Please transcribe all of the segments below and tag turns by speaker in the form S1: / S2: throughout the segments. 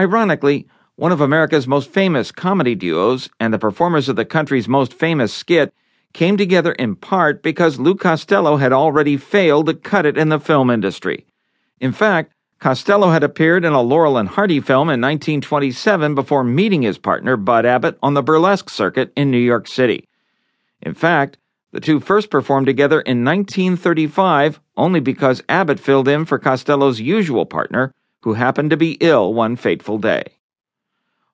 S1: Ironically, one of America's most famous comedy duos and the performers of the country's most famous skit came together in part because Lou Costello had already failed to cut it in the film industry. In fact, Costello had appeared in a Laurel and Hardy film in 1927 before meeting his partner Bud Abbott on the burlesque circuit in New York City. In fact, the two first performed together in 1935 only because Abbott filled in for Costello's usual partner, who happened to be ill one fateful day.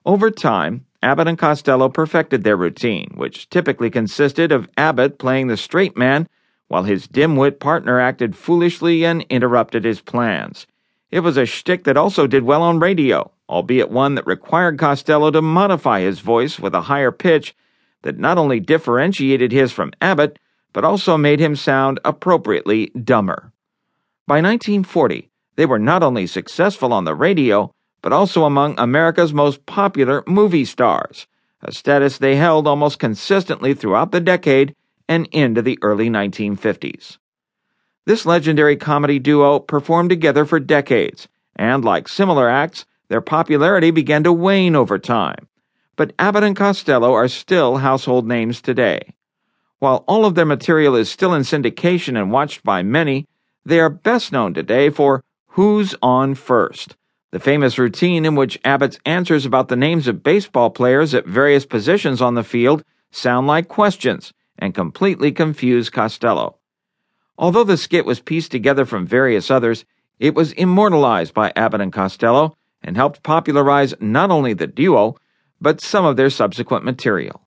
S1: Over time, Abbott and Costello perfected their routine, which typically consisted of Abbott playing the straight man while his dim-wit partner acted foolishly and interrupted his plans. It was a shtick that also did well on radio, albeit one that required Costello to modify his voice with a higher pitch that not only differentiated his from Abbott, but also made him sound appropriately dumber. By 1940, they were not only successful on the radio, but also among America's most popular movie stars, a status they held almost consistently throughout the decade and into the early 1950s. This legendary comedy duo performed together for decades, and like similar acts, their popularity began to wane over time. But Abbott and Costello are still household names today. While all of their material is still in syndication and watched by many, they are best known today for Who's On First, the famous routine in which Abbott's answers about the names of baseball players at various positions on the field sound like questions and completely confuse Costello. Although the skit was pieced together from various others, it was immortalized by Abbott and Costello and helped popularize not only the duo, but some of their subsequent material.